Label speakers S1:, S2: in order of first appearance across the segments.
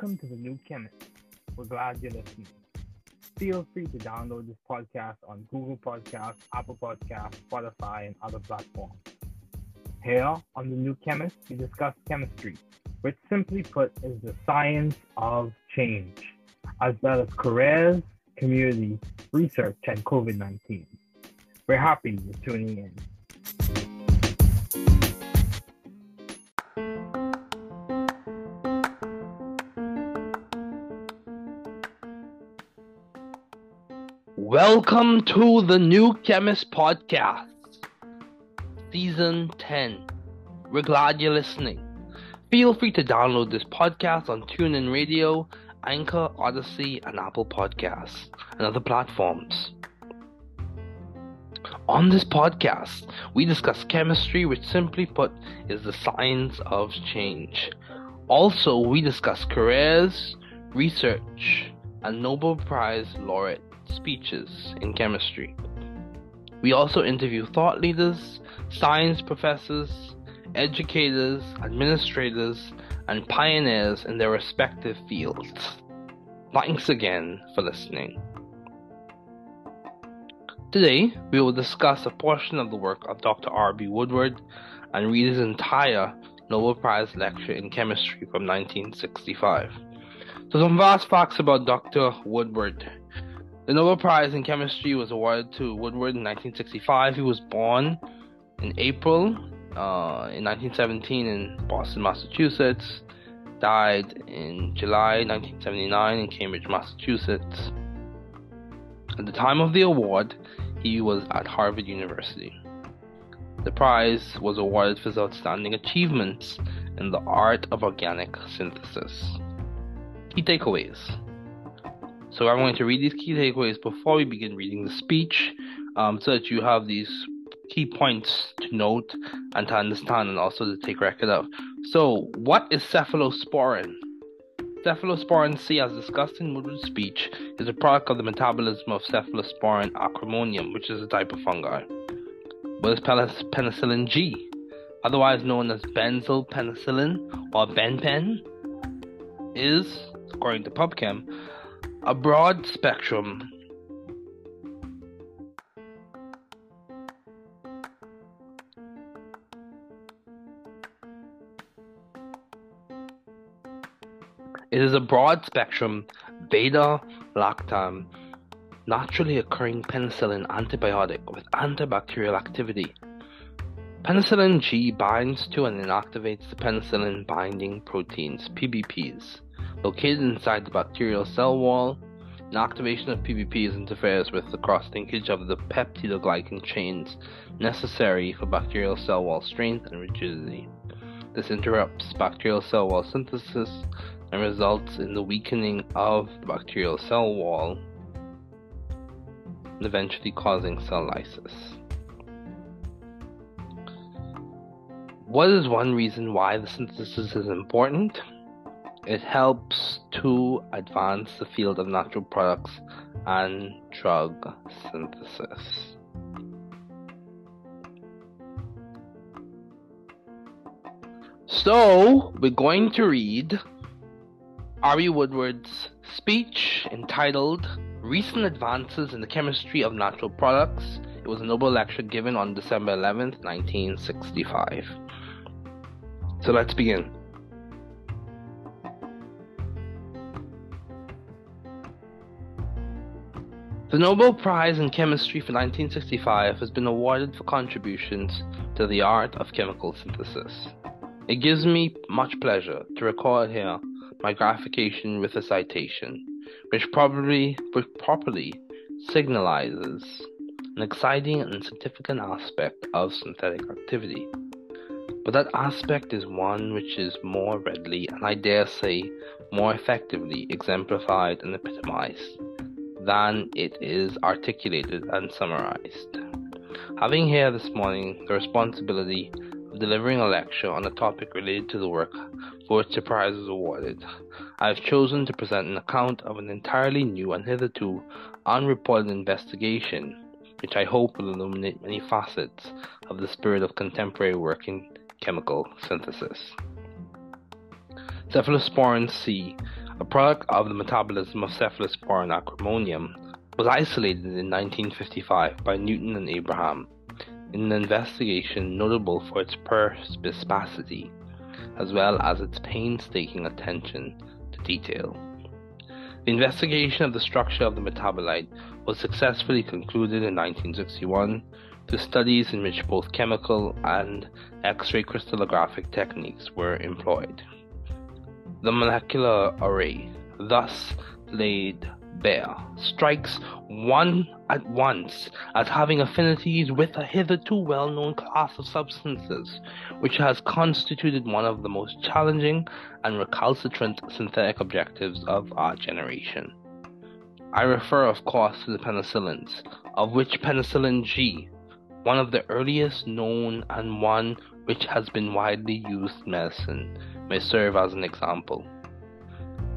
S1: Welcome to the New Chemist. We're glad you're listening. Feel free to download this podcast on Google Podcasts, Apple Podcasts, Spotify, and other platforms. Here on the New Chemist, we discuss chemistry, which simply put is the science of change, as well as careers, community, research, and COVID 19. We're happy you're tuning in. Welcome to the New Chemist Podcast, Season 10. We're glad you're listening. Feel free to download this podcast on TuneIn Radio, Anchor, Odyssey, and Apple Podcasts, and other platforms. On this podcast, we discuss chemistry, which simply put is the science of change. Also, we discuss careers, research, and Nobel Prize laureate speeches in chemistry. We also interview thought leaders, science professors, educators, administrators, and pioneers in their respective fields. Thanks again for listening. Today, we will discuss a portion of the work of Dr. R.B. Woodward and read his entire Nobel Prize lecture in chemistry from 1965. So, some vast facts about Dr. Woodward. The Nobel Prize in Chemistry was awarded to Woodward in 1965. He was born in April uh, in 1917 in Boston, Massachusetts. Died in July 1979 in Cambridge, Massachusetts. At the time of the award, he was at Harvard University. The prize was awarded for his outstanding achievements in the art of organic synthesis. Key takeaways. So I'm going to read these key takeaways before we begin reading the speech um, so that you have these key points to note and to understand and also to take record of. So, what is cephalosporin? Cephalosporin C, as discussed in Woodward's speech, is a product of the metabolism of Cephalosporium acremonium, which is a type of fungi. What is penicillin G? Otherwise known as benzyl penicillin or benpen, is, according to PubChem, a broad spectrum It is a broad spectrum beta lactam naturally occurring penicillin antibiotic with antibacterial activity. Penicillin G binds to and inactivates the penicillin binding proteins, PBPs, Located inside the bacterial cell wall, inactivation of PBPs interferes with the cross linkage of the peptidoglycan chains necessary for bacterial cell wall strength and rigidity. This interrupts bacterial cell wall synthesis and results in the weakening of the bacterial cell wall eventually causing cell lysis. What is one reason why the synthesis is important? It helps to advance the field of natural products and drug synthesis. So, we're going to read R.B. Woodward's speech entitled Recent Advances in the Chemistry of Natural Products. It was a Nobel lecture given on December 11th, 1965. So let's begin. The Nobel Prize in Chemistry for 1965 has been awarded for contributions to the art of chemical synthesis. It gives me much pleasure to record here my gratification with a citation, which probably which properly signalizes an exciting and significant aspect of synthetic activity. But that aspect is one which is more readily and I dare say more effectively exemplified and epitomized than it is articulated and summarized. Having here this morning the responsibility of delivering a lecture on a topic related to the work for which the prize is awarded, I have chosen to present an account of an entirely new and hitherto unreported investigation, which I hope will illuminate many facets of the spirit of contemporary work in chemical synthesis. Cephalosporin C, a product of the metabolism of Cephalosporium acremonium, was isolated in 1955 by Newton and Abraham in an investigation notable for its perspicacity as well as its painstaking attention to detail. The investigation of the structure of the metabolite was successfully concluded in 1961 through studies in which both chemical and X ray crystallographic techniques were employed. The molecular array. Thus laid bare. Strikes one at once as having affinities with a hitherto well known class of substances, which has constituted one of the most challenging and recalcitrant synthetic objectives of our generation. I refer, of course, to the penicillins, of which penicillin G, one of the earliest known and one which has been widely used in medicine, may serve as an example.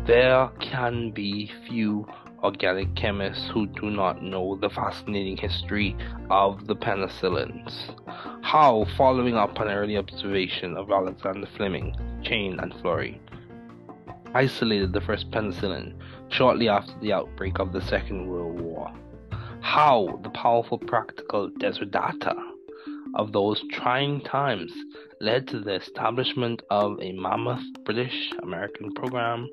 S1: There can be few organic chemists who do not know the fascinating history of the penicillins. How, following up an early observation of Alexander Fleming, Chain, and Florey, isolated the first penicillin shortly after the outbreak of the Second World War. How the powerful practical data of those trying times led to the establishment of a mammoth British American program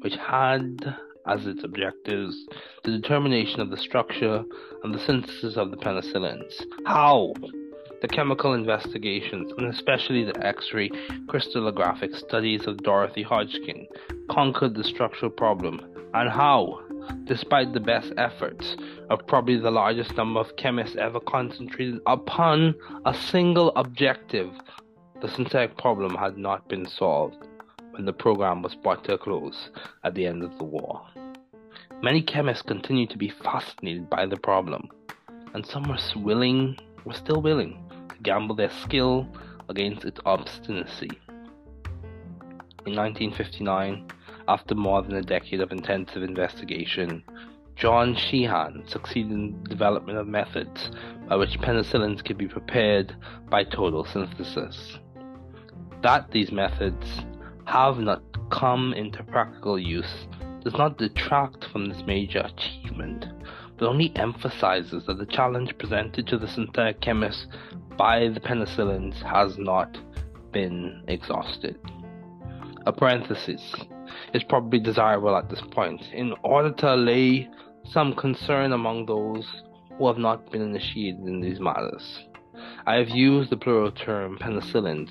S1: which had as its objectives the determination of the structure and the synthesis of the penicillins. How? The chemical investigations, and especially the X ray crystallographic studies of Dorothy Hodgkin, conquered the structural problem, and how, despite the best efforts of probably the largest number of chemists ever concentrated upon a single objective, the synthetic problem had not been solved when the program was brought to a close at the end of the war. Many chemists continued to be fascinated by the problem, and some were willing, were still willing, to gamble their skill against its obstinacy. In 1959, after more than a decade of intensive investigation, John Sheehan succeeded in the development of methods by which penicillins could be prepared by total synthesis. That these methods have not come into practical use does not detract from this major achievement, but only emphasizes that the challenge presented to the synthetic chemists by the penicillins has not been exhausted. A parenthesis is probably desirable at this point in order to allay some concern among those who have not been initiated in these matters. I have used the plural term penicillins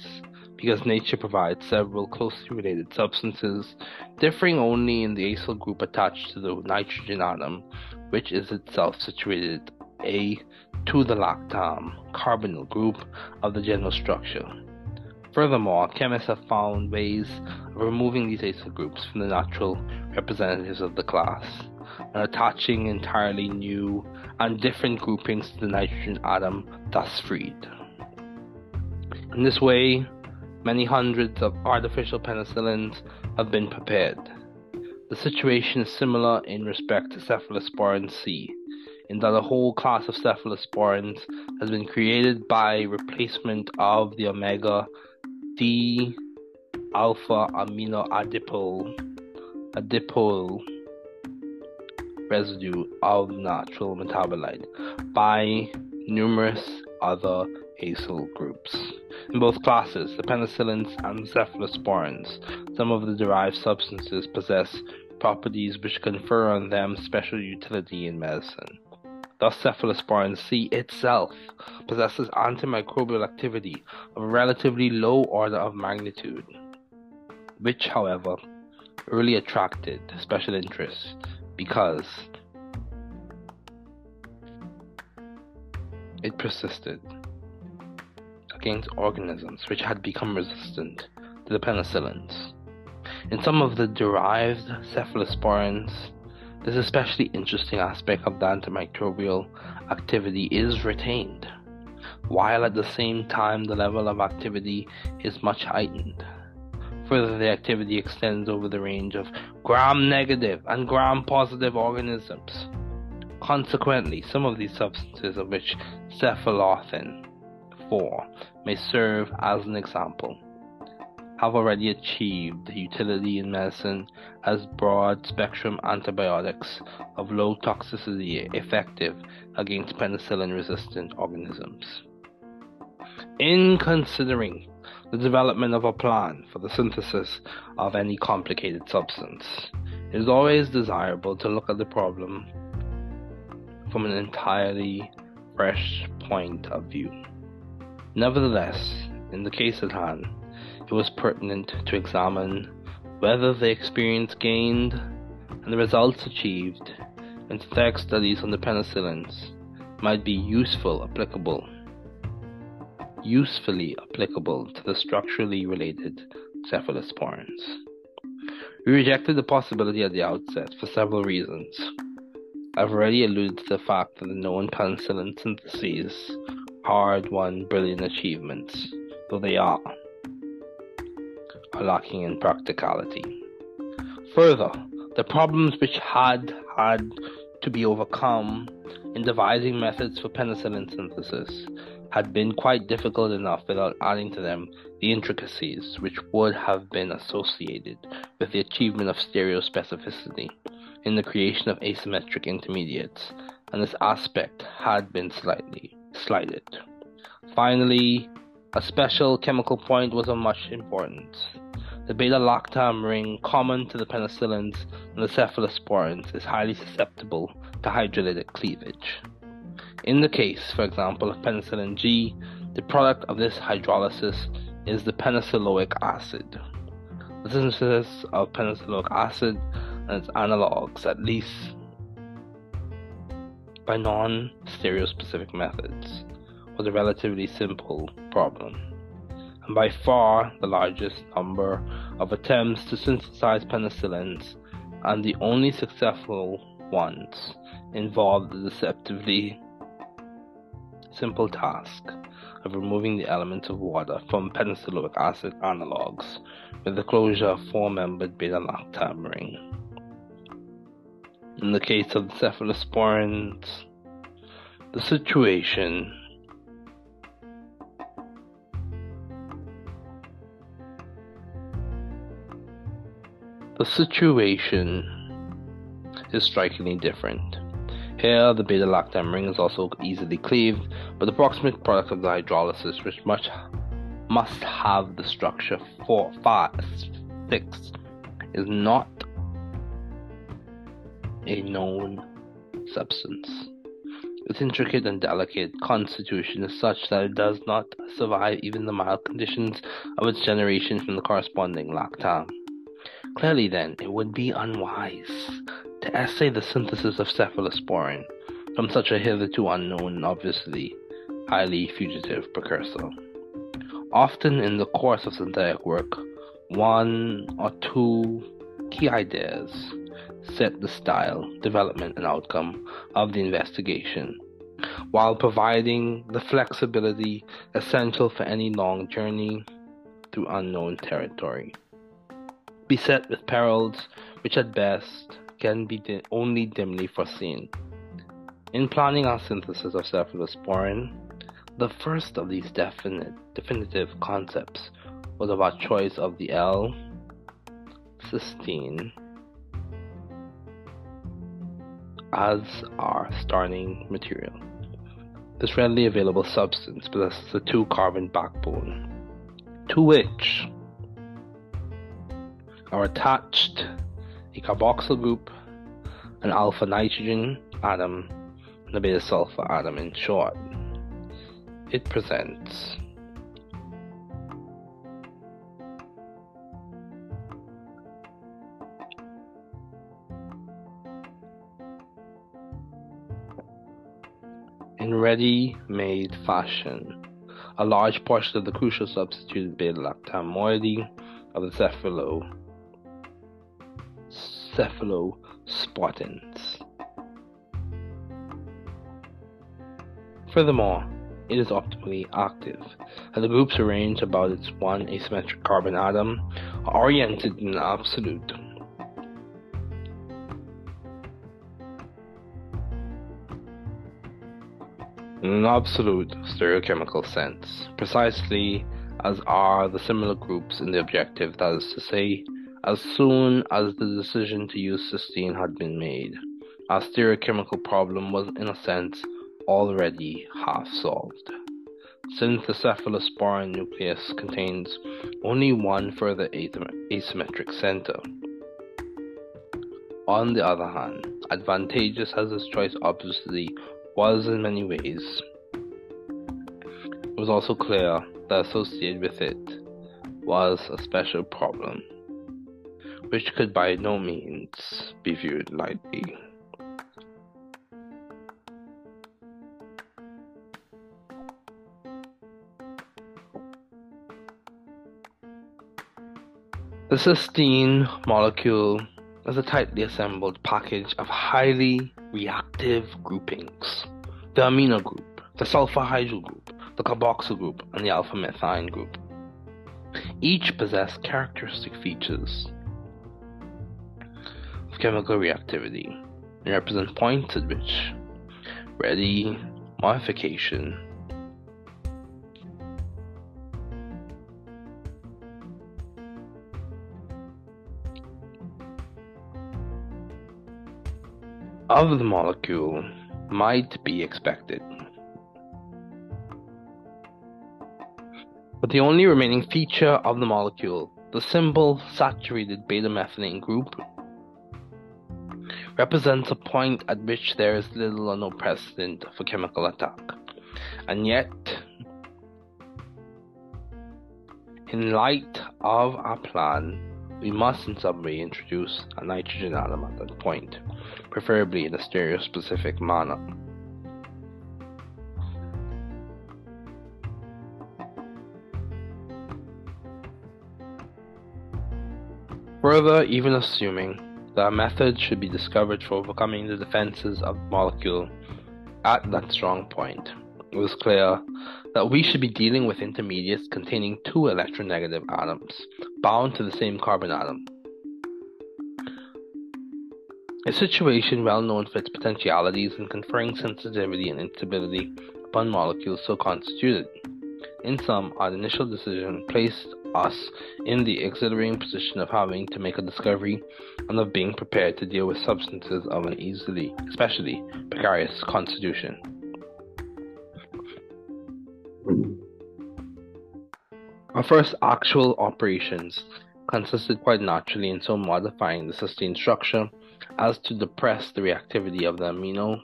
S1: because nature provides several closely related substances, differing only in the acyl group attached to the nitrogen atom, which is itself situated A to the lactam carbonyl group of the general structure. Furthermore, chemists have found ways of removing these acyl groups from the natural representatives of the class and attaching entirely new and different groupings to the nitrogen atom thus freed. In this way, Many hundreds of artificial penicillins have been prepared. The situation is similar in respect to cephalosporin C, in that a whole class of cephalosporins has been created by replacement of the omega D alpha amino adipole adipole residue of natural metabolite by numerous other acyl groups. In both classes, the penicillins and cephalosporins, some of the derived substances possess properties which confer on them special utility in medicine. Thus, cephalosporin C itself possesses antimicrobial activity of a relatively low order of magnitude, which, however, early attracted special interest because it persisted against organisms which had become resistant to the penicillins. In some of the derived cephalosporins, this especially interesting aspect of the antimicrobial activity is retained, while at the same time the level of activity is much heightened. Further, the activity extends over the range of gram negative and gram positive organisms. Consequently, some of these substances, of which cephalothin 4 may serve as an example, have already achieved utility in medicine as broad spectrum antibiotics of low toxicity effective against penicillin resistant organisms. In considering the development of a plan for the synthesis of any complicated substance, it is always desirable to look at the problem from an entirely fresh point of view. Nevertheless, in the case at hand, it was pertinent to examine whether the experience gained and the results achieved in synthetic studies on the penicillins might be useful applicable usefully applicable to the structurally related cephalosporins. We rejected the possibility at the outset for several reasons. I've already alluded to the fact that the known penicillin syntheses hard won brilliant achievements, though they are, are lacking in practicality. Further, the problems which had had to be overcome in devising methods for penicillin synthesis had been quite difficult enough without adding to them the intricacies which would have been associated with the achievement of stereospecificity in the creation of asymmetric intermediates, and this aspect had been slightly slighted. Finally, a special chemical point was of much importance. The beta lactam ring, common to the penicillins and the cephalosporins, is highly susceptible to hydrolytic cleavage. In the case, for example, of penicillin G, the product of this hydrolysis is the penicilloic acid. The synthesis of penicilloic acid and its analogues, at least by non stereospecific methods, was a relatively simple problem, and by far the largest number of attempts to synthesize penicillins, and the only successful ones involved the deceptively simple task of removing the elements of water from penicilloic acid analogues with the closure of four-membered beta-lactam ring. In the case of the cephalosporins, the situation the situation is strikingly different. Here, the beta lactam ring is also easily cleaved, but the proximate product of the hydrolysis, which much must have the structure 4, 5, 6, is not a known substance. Its intricate and delicate constitution is such that it does not survive even the mild conditions of its generation from the corresponding lactam. Clearly, then, it would be unwise to essay the synthesis of cephalosporin from such a hitherto unknown obviously highly fugitive precursor. Often in the course of synthetic work, one or two key ideas set the style, development, and outcome of the investigation, while providing the flexibility essential for any long journey through unknown territory. Beset with perils which at best can be di- only dimly foreseen. In planning our synthesis of cephalosporin, the first of these definite, definitive concepts was about choice of the L cysteine as our starting material. This readily available substance possesses a two carbon backbone, to which are attached a carboxyl group, an alpha nitrogen atom, and a beta sulfur atom in short. It presents in ready-made fashion. A large portion of the crucial substituted beta-lactam moiety of the cephalo cephalosporins. Furthermore, it is optimally active, and the groups arranged about its one asymmetric carbon atom are oriented in an absolute in an absolute stereochemical sense, precisely as are the similar groups in the objective, that is to say, as soon as the decision to use cysteine had been made, our stereochemical problem was in a sense already half solved. Since the cephalosporin nucleus contains only one further asymmetric center. On the other hand, advantageous as this choice obviously was in many ways, it was also clear that associated with it was a special problem, which could by no means be viewed lightly. The cysteine molecule is a tightly assembled package of highly reactive groupings. The amino group, the sulfhydryl group, the carboxyl group, and the alpha-methine group. Each possess characteristic features chemical reactivity. And represent points at which ready? Modification. Of the molecule might be expected. But the only remaining feature of the molecule, the simple saturated beta methylene group, represents a point at which there is little or no precedent for chemical attack. And yet, in light of our plan, we must in some way introduce a nitrogen atom at that point preferably in a stereospecific manner. Further, even assuming that a method should be discovered for overcoming the defenses of the molecule at that strong point, it was clear that we should be dealing with intermediates containing two electronegative atoms bound to the same carbon atom a situation well known for its potentialities in conferring sensitivity and instability upon molecules so constituted. In sum, our initial decision placed us in the exhilarating position of having to make a discovery and of being prepared to deal with substances of an easily, especially precarious constitution. Our first actual operations consisted quite naturally in so modifying the cysteine structure as to depress the reactivity of the amino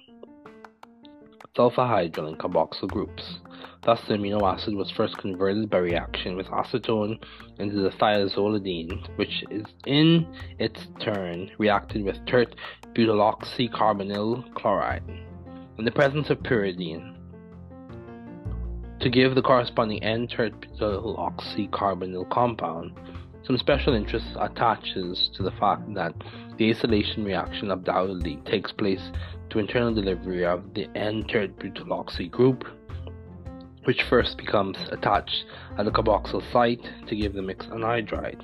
S1: sulfhydryl and carboxyl groups. Thus, the amino acid was first converted by reaction with acetone into the thiazolidine, which is in its turn reacted with tert butyloxycarbonyl chloride in the presence of pyridine to give the corresponding N-tert butyloxycarbonyl compound. Some special interest attaches to the fact that the acylation reaction undoubtedly takes place to internal delivery of the N-tert butyloxy group, which first becomes attached at the carboxyl site to give the mixed anhydride.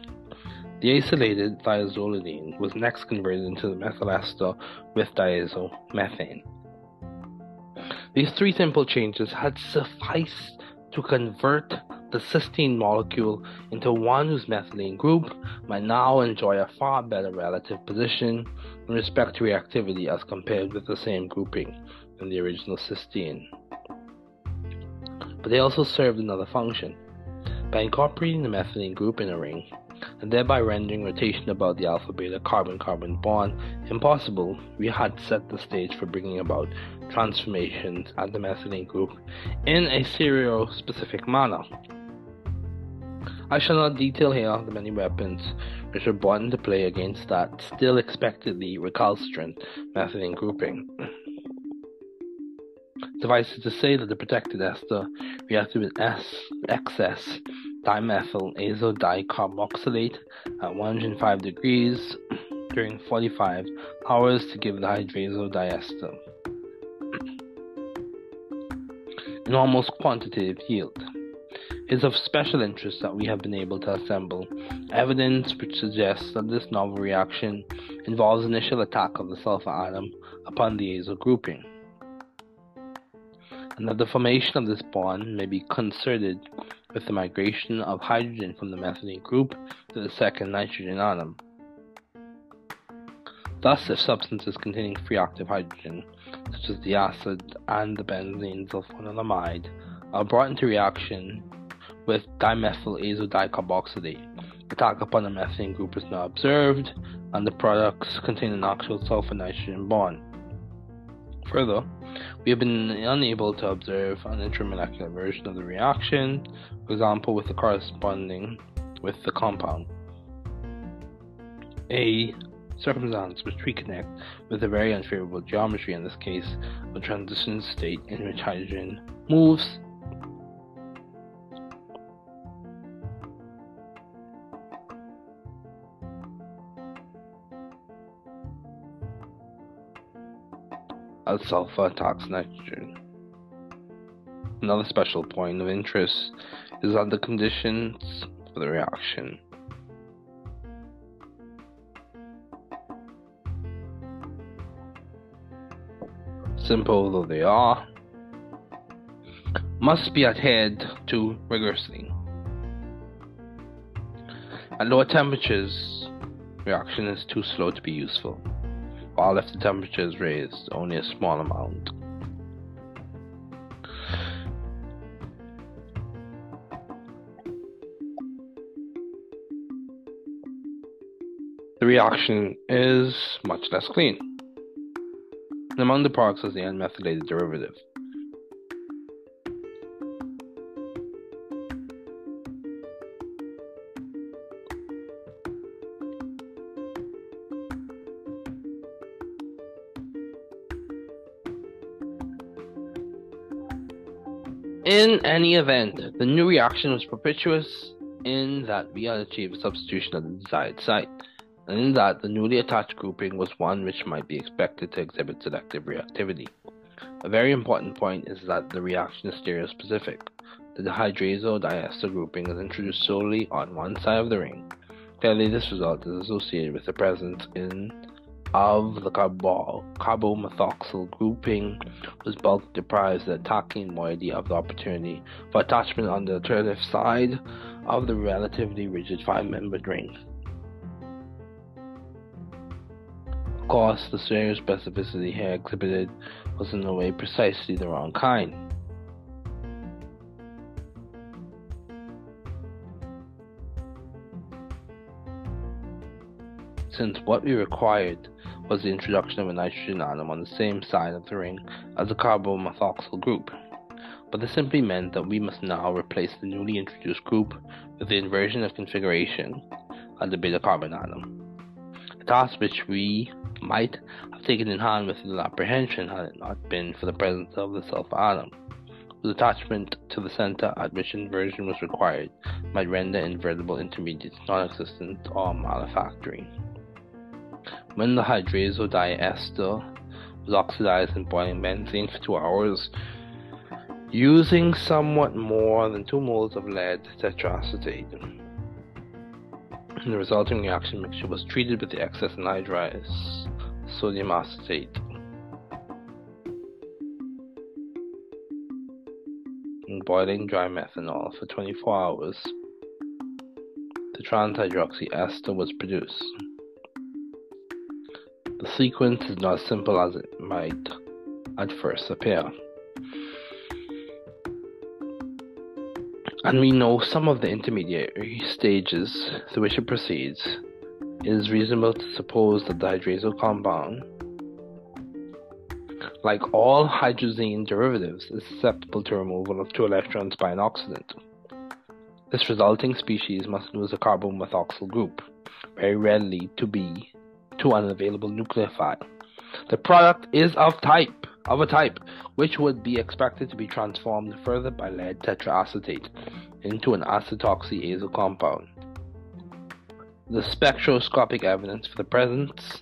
S1: The acylated thiazolidine was next converted into the methyl ester with diazomethane. These three simple changes had sufficed to convert the cysteine molecule into one whose methylene group might now enjoy a far better relative position in respect to reactivity as compared with the same grouping in the original cysteine. But they also served another function. By incorporating the methylene group in a ring, and thereby rendering rotation about the alpha beta carbon carbon bond impossible, we had set the stage for bringing about transformations at the methylene group in a serial stereospecific manner. I shall not detail here the many weapons which were brought into play against that still expectedly recalcitrant methylene grouping. It to say that the protected ester reacted with S excess dimethyl azodicarboxylate at 105 degrees during 45 hours to give the hydrazodiester an almost quantitative yield. It is of special interest that we have been able to assemble evidence which suggests that this novel reaction involves initial attack of the sulfur atom upon the azo grouping, and that the formation of this bond may be concerted with the migration of hydrogen from the methylene group to the second nitrogen atom. Thus, if substances containing free active hydrogen, such as the acid and the benzene sulfonamide, are brought into reaction with dimethyl azodicarboxylate, attack upon the methane group is not observed, and the products contain an actual sulfur nitrogen bond. Further, we have been unable to observe an intermolecular version of the reaction, for example, with the corresponding with the compound. A circumstance which we connect with a very unfavorable geometry, in this case, a transition state in which hydrogen moves as sulfur attacks nitrogen. Another special point of interest is that the conditions for the reaction. Simple though they are, must be adhered to rigorously. At lower temperatures, reaction is too slow to be useful while if the temperature is raised only a small amount. The reaction is much less clean. Among the products is the unmethylated derivative. In any event, the new reaction was propitious in that we had achieved substitution at the desired site, and in that the newly attached grouping was one which might be expected to exhibit selective reactivity. A very important point is that the reaction is stereospecific. The dihydrazo diester grouping is introduced solely on one side of the ring. Clearly, this result is associated with the presence in of the carbo- carbomethoxyl grouping was bulk deprived the attacking moiety of the opportunity for attachment on the alternative side of the relatively rigid five-membered ring. Of course, the stereospecificity here exhibited was in a way precisely the wrong kind. Since what we required was the introduction of a nitrogen atom on the same side of the ring as the carbomethoxyl group. But this simply meant that we must now replace the newly introduced group with the inversion of configuration of the beta carbon atom. A task which we might have taken in hand with little apprehension had it not been for the presence of the sulfur atom, whose attachment to the center at which inversion was required might render invertible intermediates non existent or malefactory. When the hydrazo diester was oxidized in boiling benzene for two hours, using somewhat more than 2 moles of lead tetraacetate. The resulting reaction mixture was treated with the excess anhydrous sodium acetate. In boiling dry methanol for 24 hours, the trans hydroxy ester was produced. The sequence is not as simple as it might at first appear. And we know some of the intermediary stages through which it proceeds. It is reasonable to suppose that the hydrazole compound, like all hydrazine derivatives, is susceptible to removal of two electrons by an oxidant. This resulting species must lose a carbomethoxyl group, very readily to be to an available nucleophile. The product is of type of a type which would be expected to be transformed further by lead tetraacetate into an acetoxy azo compound. The spectroscopic evidence for the presence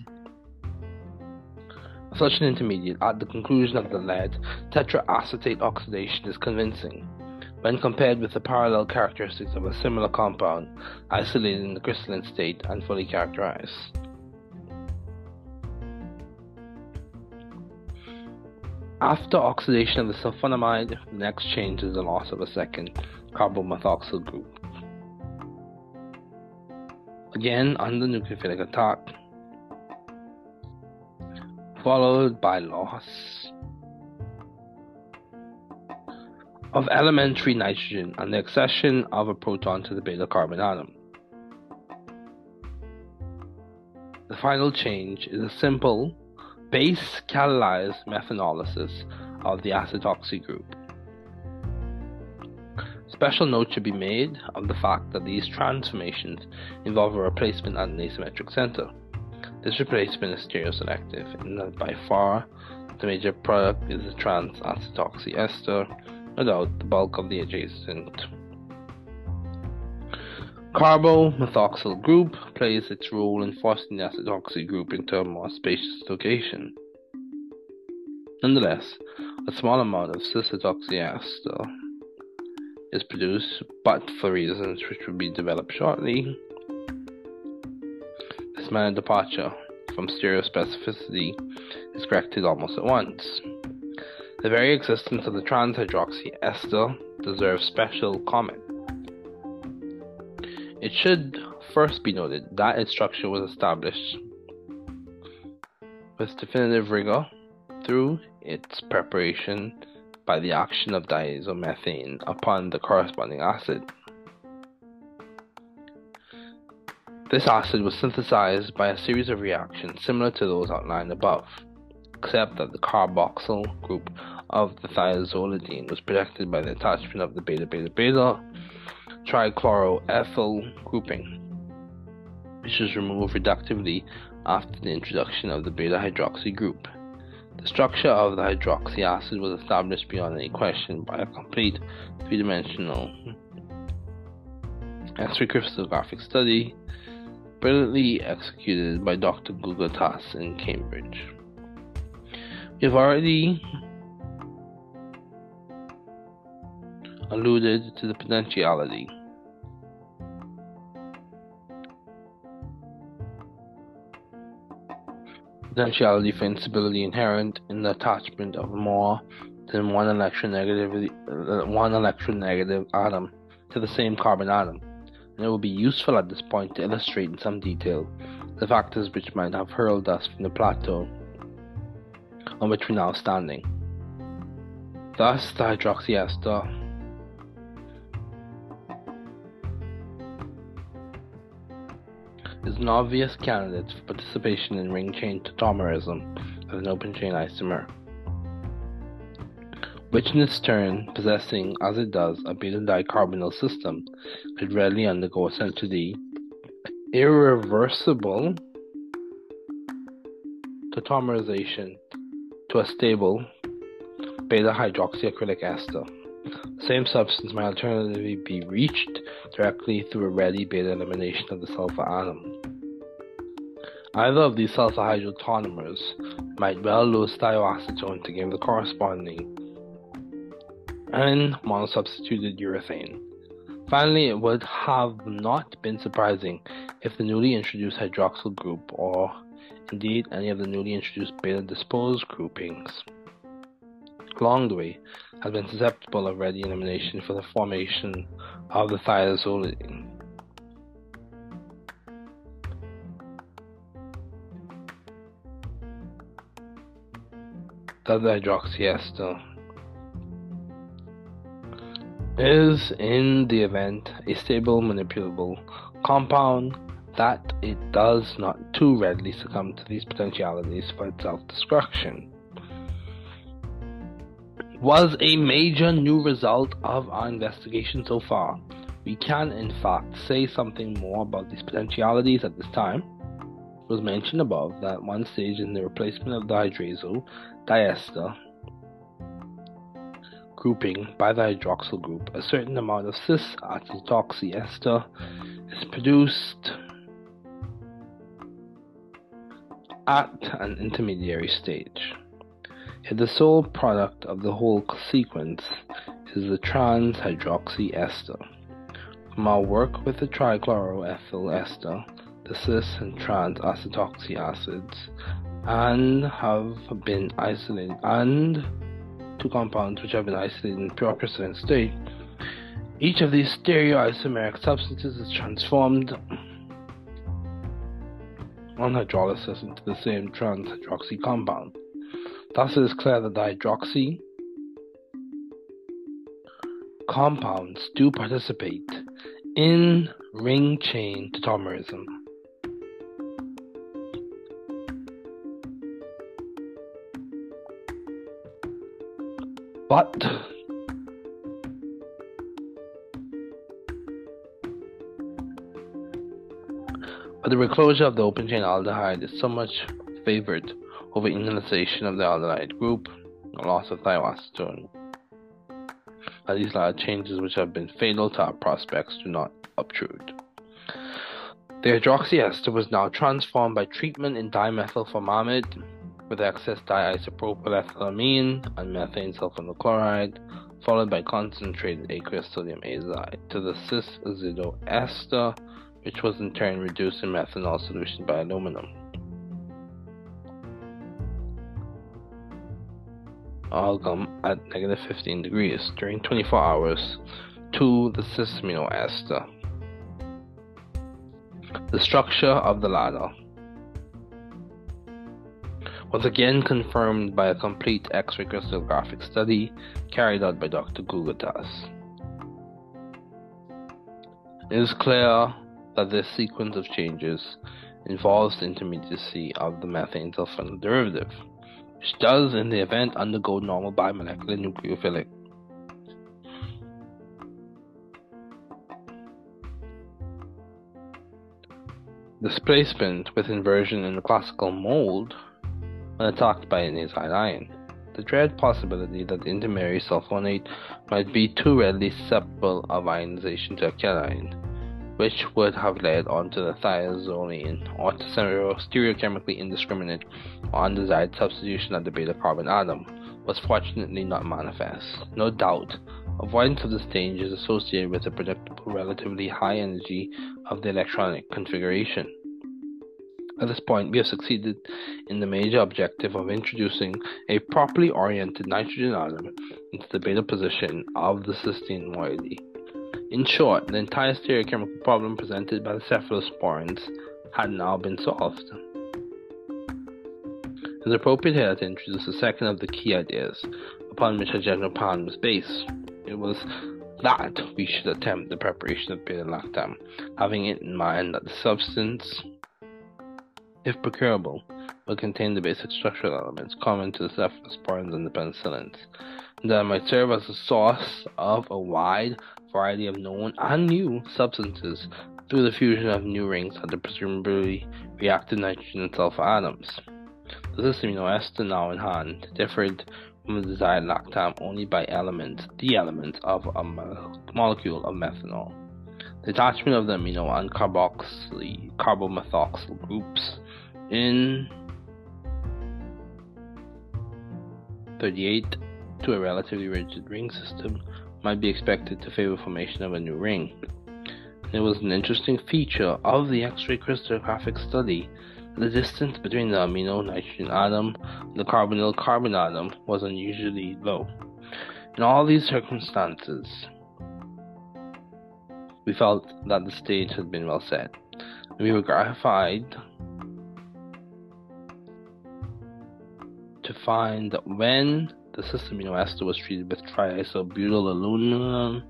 S1: of such an intermediate at the conclusion of the lead tetraacetate oxidation is convincing when compared with the parallel characteristics of a similar compound isolated in the crystalline state and fully characterized. After oxidation of the sulfonamide, the next change is the loss of a second carbomethoxyl group. Again, under nucleophilic attack, followed by loss of elementary nitrogen and the accession of a proton to the beta carbon atom. The final change is a simple base catalyzed methanolysis of the acetoxy group. Special note should be made of the fact that these transformations involve a replacement at an asymmetric center. This replacement is stereoselective in that by far the major product is the trans acetoxy ester, without the bulk of the adjacent Carbomethoxyl group plays its role in forcing the acetoxy group into a more spacious location. Nonetheless, a small amount of cis ester is produced, but for reasons which will be developed shortly, this minor departure from stereospecificity is corrected almost at once. The very existence of the trans hydroxy ester deserves special comment. It should first be noted that its structure was established with definitive rigor through its preparation by the action of diazomethane upon the corresponding acid. This acid was synthesized by a series of reactions similar to those outlined above, except that the carboxyl group of the thiazolidine was protected by the attachment of the beta beta beta trichloroethyl grouping, which was removed reductively after the introduction of the beta hydroxy group. The structure of the hydroxy acid was established beyond any question by a complete three dimensional X ray crystallographic study brilliantly executed by Dr. Gougoutas in Cambridge. We have already alluded to the potentiality. Potentiality for instability inherent in the attachment of more than one electronegative uh, one electronegative atom to the same carbon atom, and it will be useful at this point to illustrate in some detail the factors which might have hurled us from the plateau on which we are now standing. Thus, the hydroxyester is an obvious candidate for participation in ring chain tautomerism as an open chain isomer, which in its turn, possessing as it does a beta dicarbonyl system, could readily undergo essentially irreversible tautomerization to a stable beta hydroxyacrylic ester. The same substance might alternatively be reached directly through a ready beta elimination of the sulfur atom. Either of these sulfur hydrotonomers might well lose thioacetone to give the corresponding and monosubstituted urethane. Finally, it would have not been surprising if the newly introduced hydroxyl group, or indeed any of the newly introduced beta disposed groupings, along the way has been susceptible of ready elimination for the formation of the thiazolidine. The hydroxyester is, in the event, a stable manipulable compound that it does not too readily succumb to these potentialities for its self destruction was a major new result of our investigation so far. We can, in fact, say something more about these potentialities at this time. It was mentioned above that one stage in the replacement of the hydrazo diester grouping by the hydroxyl group, a certain amount of cis acetoxy ester is produced at an intermediary stage. If the sole product of the whole sequence is the trans hydroxy ester. From our work with the trichloroethyl ester, the cis and trans acetoxy acids, and have been isolated and two compounds which have been isolated in pure crystalline state, each of these stereoisomeric substances is transformed on hydrolysis into the same trans hydroxy compound. Thus, it is clear that the hydroxy compounds do participate in ring chain tautomerism. But but the reclosure of the open chain aldehyde is so much favored over internalization of the aldehyde group, and loss of thioacetone. That these large changes which have been fatal to our prospects do not obtrude. The hydroxy ester was now transformed by treatment in dimethylformamide with excess diisopropyl diisopropylethylamine and methane sulfonyl chloride, followed by concentrated aqueous sodium azide to the cis azido ester, which was in turn reduced in methanol solution by aluminum. Amalgam at negative 15 degrees during 24 hours to the cis amino ester. The structure of the latter was again confirmed by a complete X-ray crystallographic study carried out by Dr. Gougoutas. It is clear that this sequence of changes involves the intermediacy of the methane sulfonyl derivative, which does in the event undergo normal bimolecular nucleophilic displacement with inversion in the classical mold attacked by an acyl ion. The dread possibility that the intermediary sulfonate might be too readily susceptible of ionization to a cation, which would have led on to the thiazoline or to some stereochemically indiscriminate or undesired substitution of the beta carbon atom, was fortunately not manifest. No doubt, avoidance of this danger is associated with the predictable relatively high energy of the electronic configuration. At this point, we have succeeded in the major objective of introducing a properly oriented nitrogen atom into the beta position of the cysteine moiety. In short, the entire stereochemical problem presented by the cephalosporins had now been solved. It is appropriate here to introduce the second of the key ideas upon which a general plan was based. It was that we should attempt the preparation of beta lactam, having it in mind that the substance if procurable, will contain the basic structural elements common to the cephalosporins and the penicillins, that might serve as a source of a wide variety of known and new substances through the fusion of new rings of the presumably reactive nitrogen and sulfur atoms. The amino ester now in hand differed from the desired lactam only by elements, the elements of a molecule of methanol. The attachment of the amino and carboxyl carbomethoxyl groups in 38 to a relatively rigid ring system might be expected to favor formation of a new ring. It was an interesting feature of the X-ray crystallographic study the distance between the amino nitrogen atom and the carbonyl carbon atom was unusually low. In all these circumstances, we felt that the stage had been well set. We were gratified find that when the amino ester was treated with triisobutyl aluminum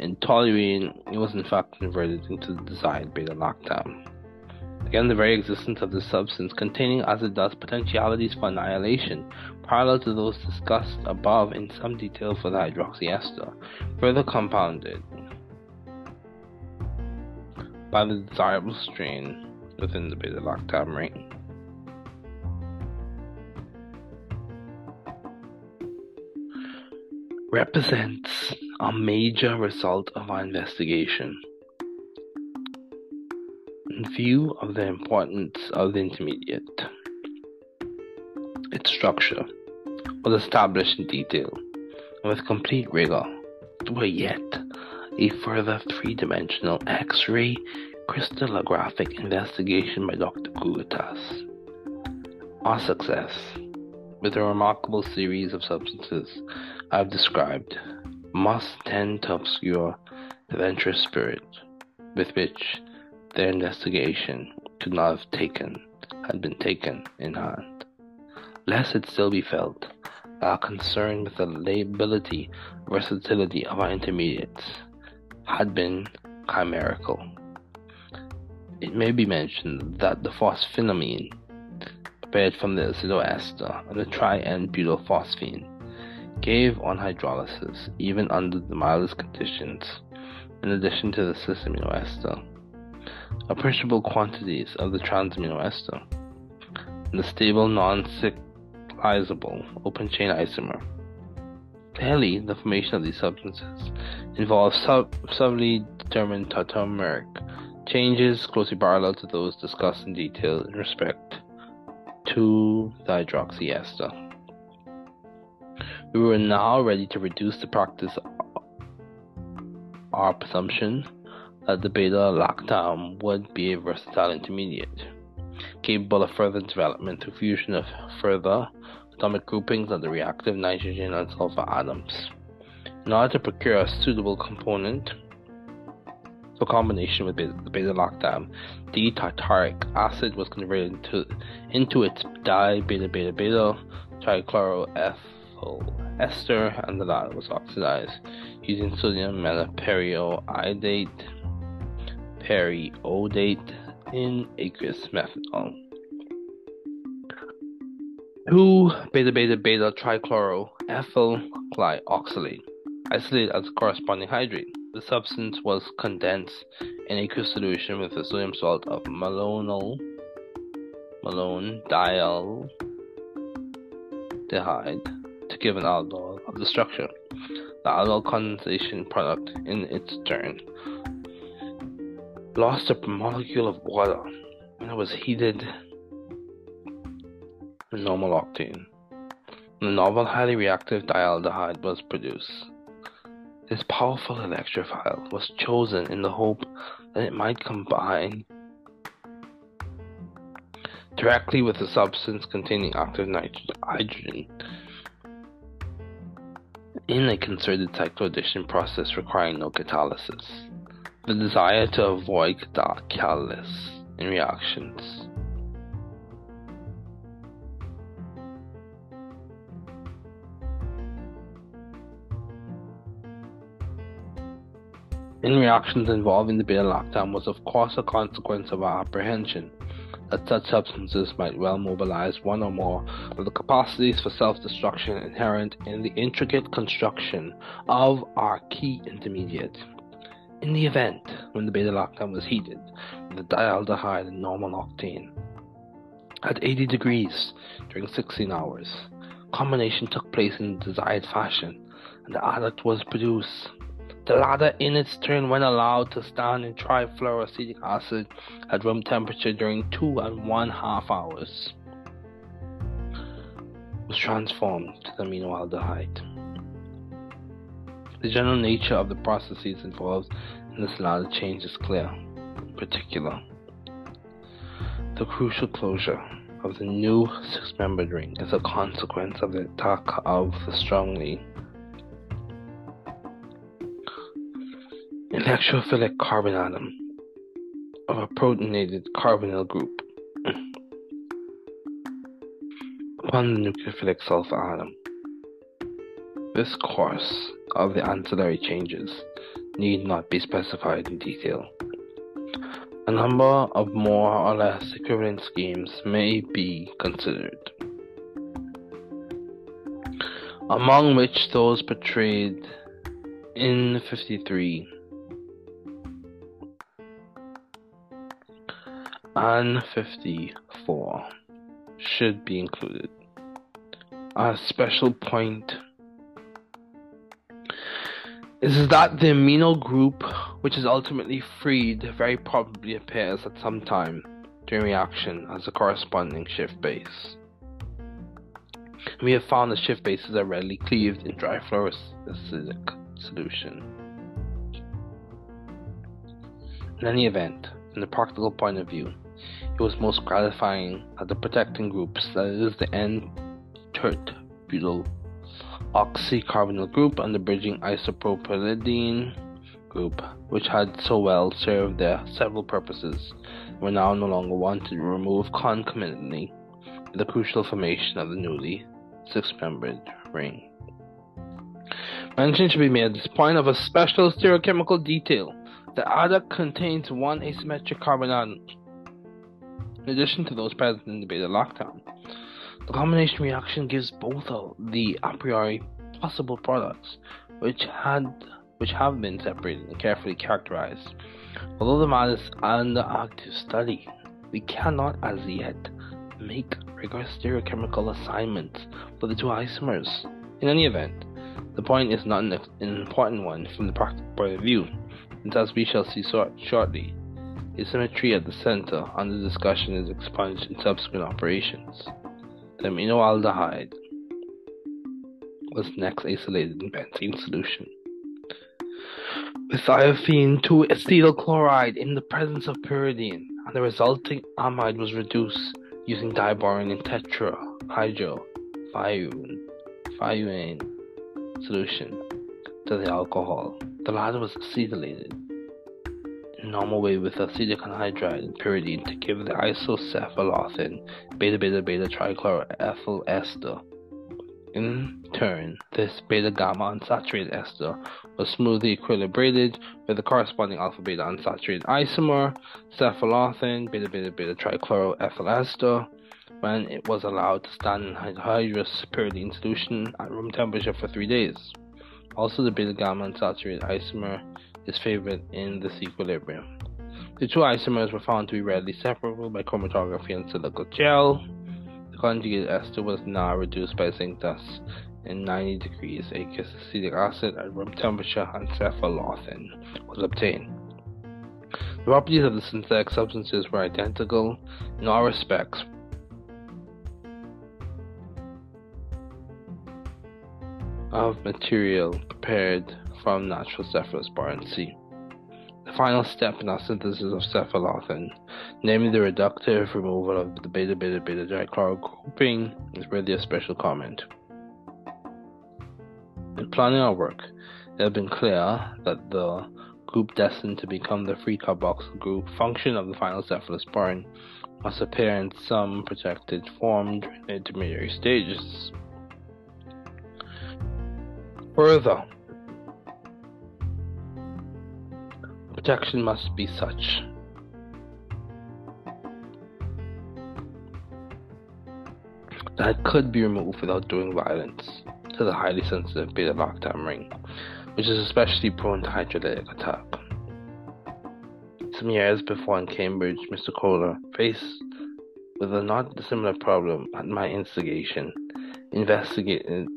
S1: and toluene, it was in fact converted into the desired beta lactam. Again, the very existence of this substance, containing as it does potentialities for annihilation, parallel to those discussed above in some detail for the hydroxyester, further compounded by the desirable strain within the beta lactam ring. Represents a major result of our investigation. In view of the importance of the intermediate, its structure was established in detail and with complete rigor through yet a further three dimensional X ray crystallographic investigation by Dr. Gougoutas. Our success with a remarkable series of substances I have described, must tend to obscure the venturous spirit with which their investigation could not have taken had been taken in hand, lest it still be felt that our concern with the liability versatility of our intermediates had been chimerical. It may be mentioned that the phosphinamine prepared from the azidoester and the tri-N-butylphosphine gave on hydrolysis even under the mildest conditions, in addition to the cis-amino ester, appreciable quantities of the trans-amino ester, and the stable non-cyclizable open-chain isomer. Clearly, the formation of these substances involves sub- subtly determined tautomeric changes closely parallel to those discussed in detail in respect to the hydroxyester. We were now ready to reduce the practice our presumption that the beta lactam would be a versatile intermediate, capable of further development through fusion of further atomic groupings of the reactive nitrogen and sulfur atoms. In order to procure a suitable component for combination with beta, the beta lactam, D-tartaric acid was converted into, into its di beta beta beta trichloroethyl ester, and the latter was oxidized using sodium metaperioidate periodate in aqueous methanol. 2 beta beta beta trichloroethyl glyoxylate, isolated as corresponding hydrate. The substance was condensed in aqueous solution with a sodium salt of malonyl malone dialdehyde to give an aldol of the structure. The aldol condensation product, in its turn, lost a molecule of water when it was heated in normal octane. The novel highly reactive dialdehyde was produced. This powerful electrophile was chosen in the hope that it might combine directly with a substance containing active hydrogen in a concerted cycloaddition process requiring no catalysis. The desire to avoid catalysis in reactions in reactions involving the beta lactam was of course a consequence of our apprehension that such substances might well mobilize one or more of the capacities for self-destruction inherent in the intricate construction of our key intermediate. In the event when the beta lactam was heated the dialdehyde and normal octane at 80 degrees during 16 hours, combination took place in the desired fashion and the adduct was produced the latter, in its turn, when allowed to stand in trifluoroacetic acid at room temperature during two and one half hours, was transformed to the aminoaldehyde. The general nature of the processes involved in this latter change is clear. In particular, the crucial closure of the new six-membered ring is a consequence of the attack of the strongly electrophilic carbon atom of a protonated carbonyl group upon the nucleophilic sulfur atom. This course of the ancillary changes need not be specified in detail. A number of more or less equivalent schemes may be considered, among which those portrayed in 53 and 54 should be included. A special point is that the amino group, which is ultimately freed, very probably appears at some time during reaction as a corresponding Schiff base. We have found that Schiff bases are readily cleaved in trifluoroacetic solution. In any event, from the practical point of view, it was most gratifying that the protecting groups, that is, the N tert butyl oxycarbonyl group and the bridging isopropylidene group, which had so well served their several purposes, were now no longer wanted to remove concomitantly the crucial formation of the newly six-membered ring. Mention should be made at this point of a special stereochemical detail. The adduct contains one asymmetric carbon atom, in addition to those present in the beta lactam, The combination reaction gives both of the a priori possible products, which had which have been separated and carefully characterized. Although the matter is under active study, we cannot as yet make rigorous stereochemical assignments for the two isomers. In any event, the point is not an, important one from the practical point of view, and as we shall see shortly, asymmetry at the center under discussion is expunged in subsequent operations. The aminoaldehyde was next isolated in benzene solution. With thiophene to acetyl chloride in the presence of pyridine, and the resulting amide was reduced using diborane in tetrahydrothioane solution to the alcohol. The latter was acetylated normal way with acetic pyridine to give the isocephalothin beta beta beta trichloroethyl ester. In turn, this beta gamma unsaturated ester was smoothly equilibrated with the corresponding alpha beta unsaturated isomer, cephalothin beta beta beta trichloroethyl ester, when it was allowed to stand in anhydrous pyridine solution at room temperature for three days. Also, the beta gamma unsaturated isomer is favored in this equilibrium. The two isomers were found to be readily separable by chromatography and silica gel. The conjugated ester was now reduced by zinc dust in 90 degrees aqueous acetic acid at room temperature and cephalothin was obtained. The properties of the synthetic substances were identical in all respects of material prepared from natural cephalosporin C. The final step in our synthesis of cephalothin, namely the reductive removal of the beta beta beta dichloro grouping, is worthy of special comment. In planning our work, it has been clear that the group destined to become the free carboxyl group function of the final cephalosporin must appear in some protected form during intermediary stages. Further, protection must be such that could be removed without doing violence to the highly sensitive beta lactam ring, which is especially prone to hydrolytic attack. Some years before in Cambridge, Mr. Kohler, faced with a not dissimilar problem at my instigation, investigated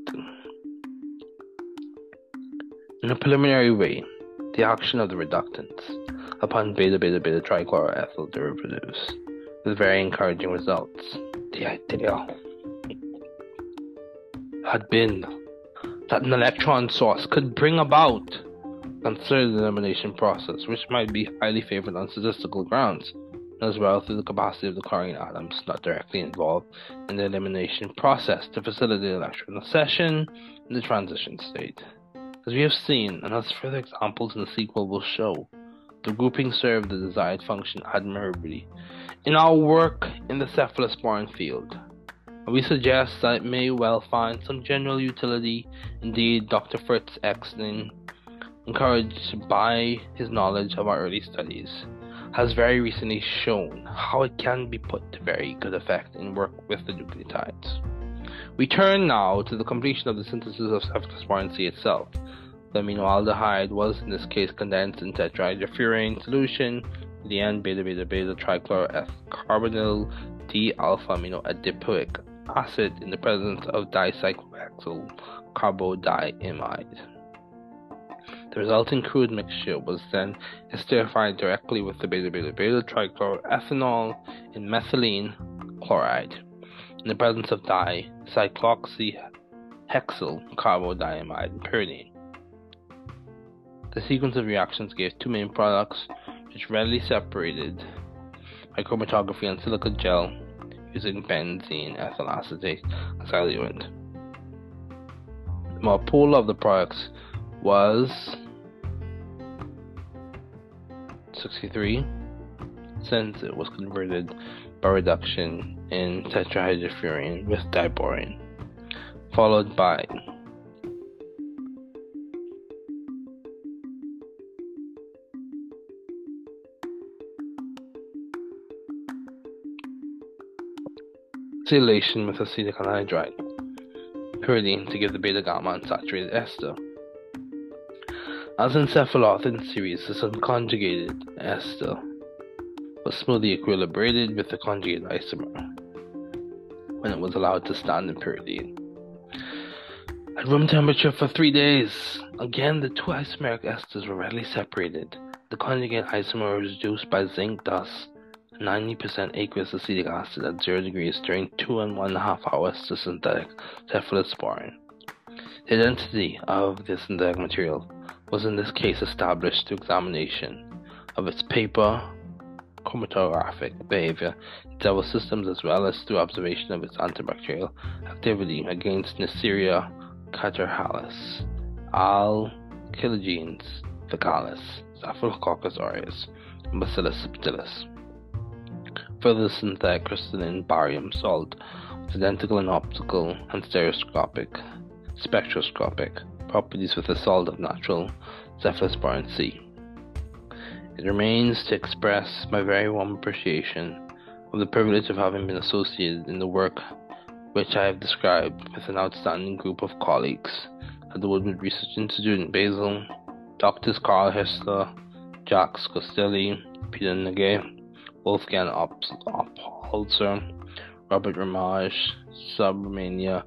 S1: in a preliminary way, the action of the reductants upon beta beta beta trichloroethyl derivatives with very encouraging results. The idea had been that an electron source could bring about concerted elimination process, which might be highly favored on statistical grounds, as well through the capacity of the chlorine atoms not directly involved in the elimination process to facilitate electron accession in the transition state. As we have seen, and as further examples in the sequel will show, the grouping served the desired function admirably in our work in the cephalosporin field. We suggest that it may well find some general utility. Indeed, Dr. Fritz Eckstein, encouraged by his knowledge of our early studies, has very recently shown how it can be put to very good effect in work with the nucleotides. We turn now to the completion of the synthesis of cephalosporin C itself. The aminoaldehyde was in this case condensed in tetrahydrofuran solution. The end beta beta beta trichloroethylcarbonyl D alpha amino adipoic acid in the presence of dicyclohexyl carbodiimide. The resulting crude mixture was then esterified directly with the beta beta beta trichloroethanol in methylene chloride in the presence of dicyclohexyl carbodiimide and pyridine. The sequence of reactions gave two main products which readily separated by chromatography and silica gel using benzene ethyl acetate as diluent. The molar pull of the products was 63 since it was converted by reduction in tetrahydrofuran with diborane, followed by acetylation with acetic anhydride, pyridine to give the beta gamma unsaturated ester. As in cephalothin series, this unconjugated ester was smoothly equilibrated with the conjugate isomer when it was allowed to stand in pyridine. At room temperature for three days, again the two isomeric esters were readily separated. The conjugate isomer was reduced by zinc dust 90% aqueous acetic acid at 0 degrees during 2 and 1 half hours to synthetic cephalosporin. The identity of the synthetic material was in this case established through examination of its paper chromatographic behavior in several systems as well as through observation of its antibacterial activity against Neisseria catarrhalis, Alcaligenes faecalis, Staphylococcus aureus, and Bacillus subtilis. Further synthetic crystalline barium salt with identical in optical and stereoscopic spectroscopic properties with the salt of natural cephalosporin C. It remains to express my very warm appreciation of the privilege of having been associated in the work which I have described with an outstanding group of colleagues at the Woodward Research Institute in Basel, Doctors Karl Heusler, Jacques Gosteli, Peter Naegeli, Wolfgang Oppolzer, Robert Ramage, Subramania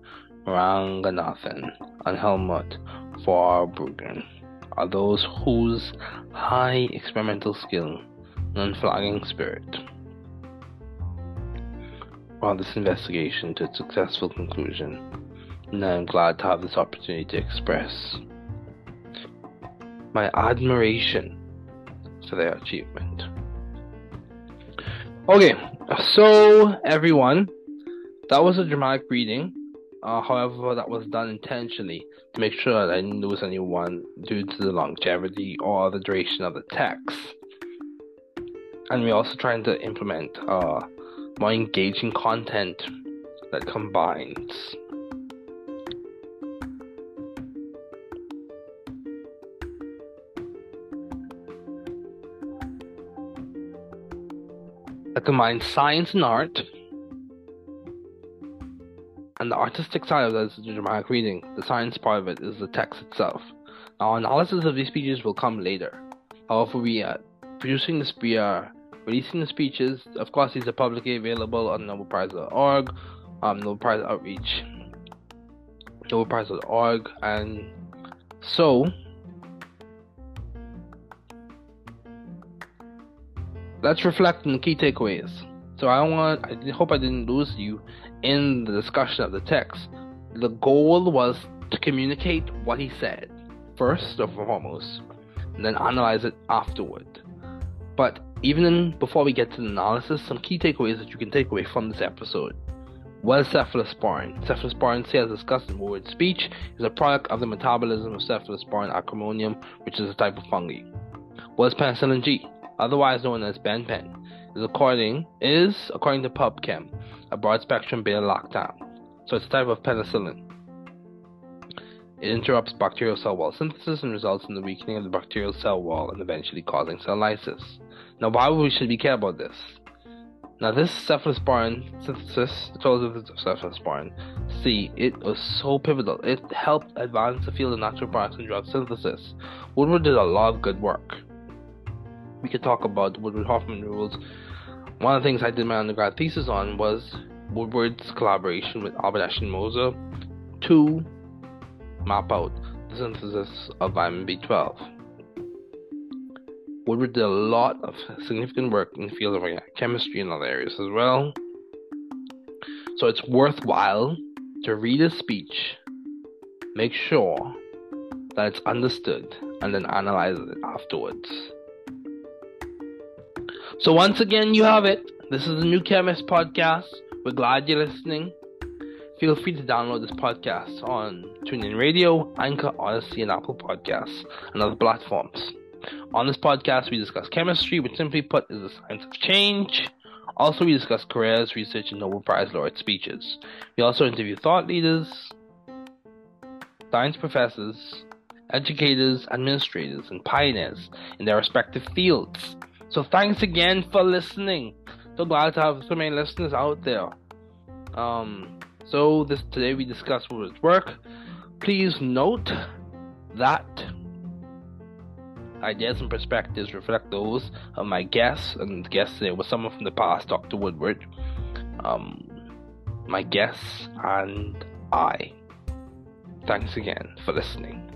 S1: Ranganathan, and Helmut Vorbruggen are those whose high experimental skill and unflagging spirit brought this investigation to its successful conclusion, and I am glad to have this opportunity to express my admiration for their achievement. Okay, so everyone, that was a dramatic reading. Uh, however, that was done intentionally make sure that I didn't lose anyone due to the longevity or the duration of the text. And we're also trying to implement uh, more engaging content that combines that combines science and art. And the artistic side of that is the dramatic reading. The science part of it is the text itself. Now, analysis of these speeches will come later. However, we are producing this, we are releasing the speeches. Of course, these are publicly available on NobelPrize.org, um, Nobel Prize Outreach, NobelPrize.org, and so let's reflect on the key takeaways. So I want I hope I didn't lose you in the discussion of the text. The goal was to communicate what he said first and foremost, and then analyze it afterward. But even before we get to the analysis, some key takeaways that you can take away from this episode. What is cephalosporin? Cephalosporin, say as discussed in Woodward's speech, is a product of the metabolism of Cephalosporium acremonium, which is a type of fungi. What is penicillin G? otherwise known as benpen, is according is according to PubChem, a broad-spectrum beta-lactam. So it's a type of penicillin. It interrupts bacterial cell wall synthesis and results in the weakening of the bacterial cell wall and eventually causing cell lysis. Now, why we should we care about this? Now, this cephalosporin synthesis, the total of cephalosporin, see, it was so pivotal. It helped advance the field of natural products and drug synthesis. Woodward did a lot of good work we could talk about the Woodward Hoffmann rules. One of the things I did my undergrad thesis on was Woodward's collaboration with Albert Eschenmoser to map out the synthesis of vitamin B12. Woodward did a lot of significant work in the field of chemistry and other areas as well. So it's worthwhile to read his speech, make sure that it's understood, and then analyze it afterwards. So once again, you have it. This is the New Chemist podcast We're glad you're listening. Feel free to download this podcast on TuneIn Radio, Anchor, Odyssey, and Apple Podcasts, and other platforms. On this podcast, we discuss chemistry, which simply put is the science of change. Also, we discuss careers, research, and Nobel Prize laureate speeches. We also interview thought leaders, science professors, educators, administrators, and pioneers in their respective fields. So, thanks again for listening. So glad to have so many listeners out there. Um, so this today we discuss Woodward's work. Please note that ideas and perspectives reflect those of my guests, and guests there was someone from the past, Dr. Woodward, um, my guests, and I. Thanks again for listening.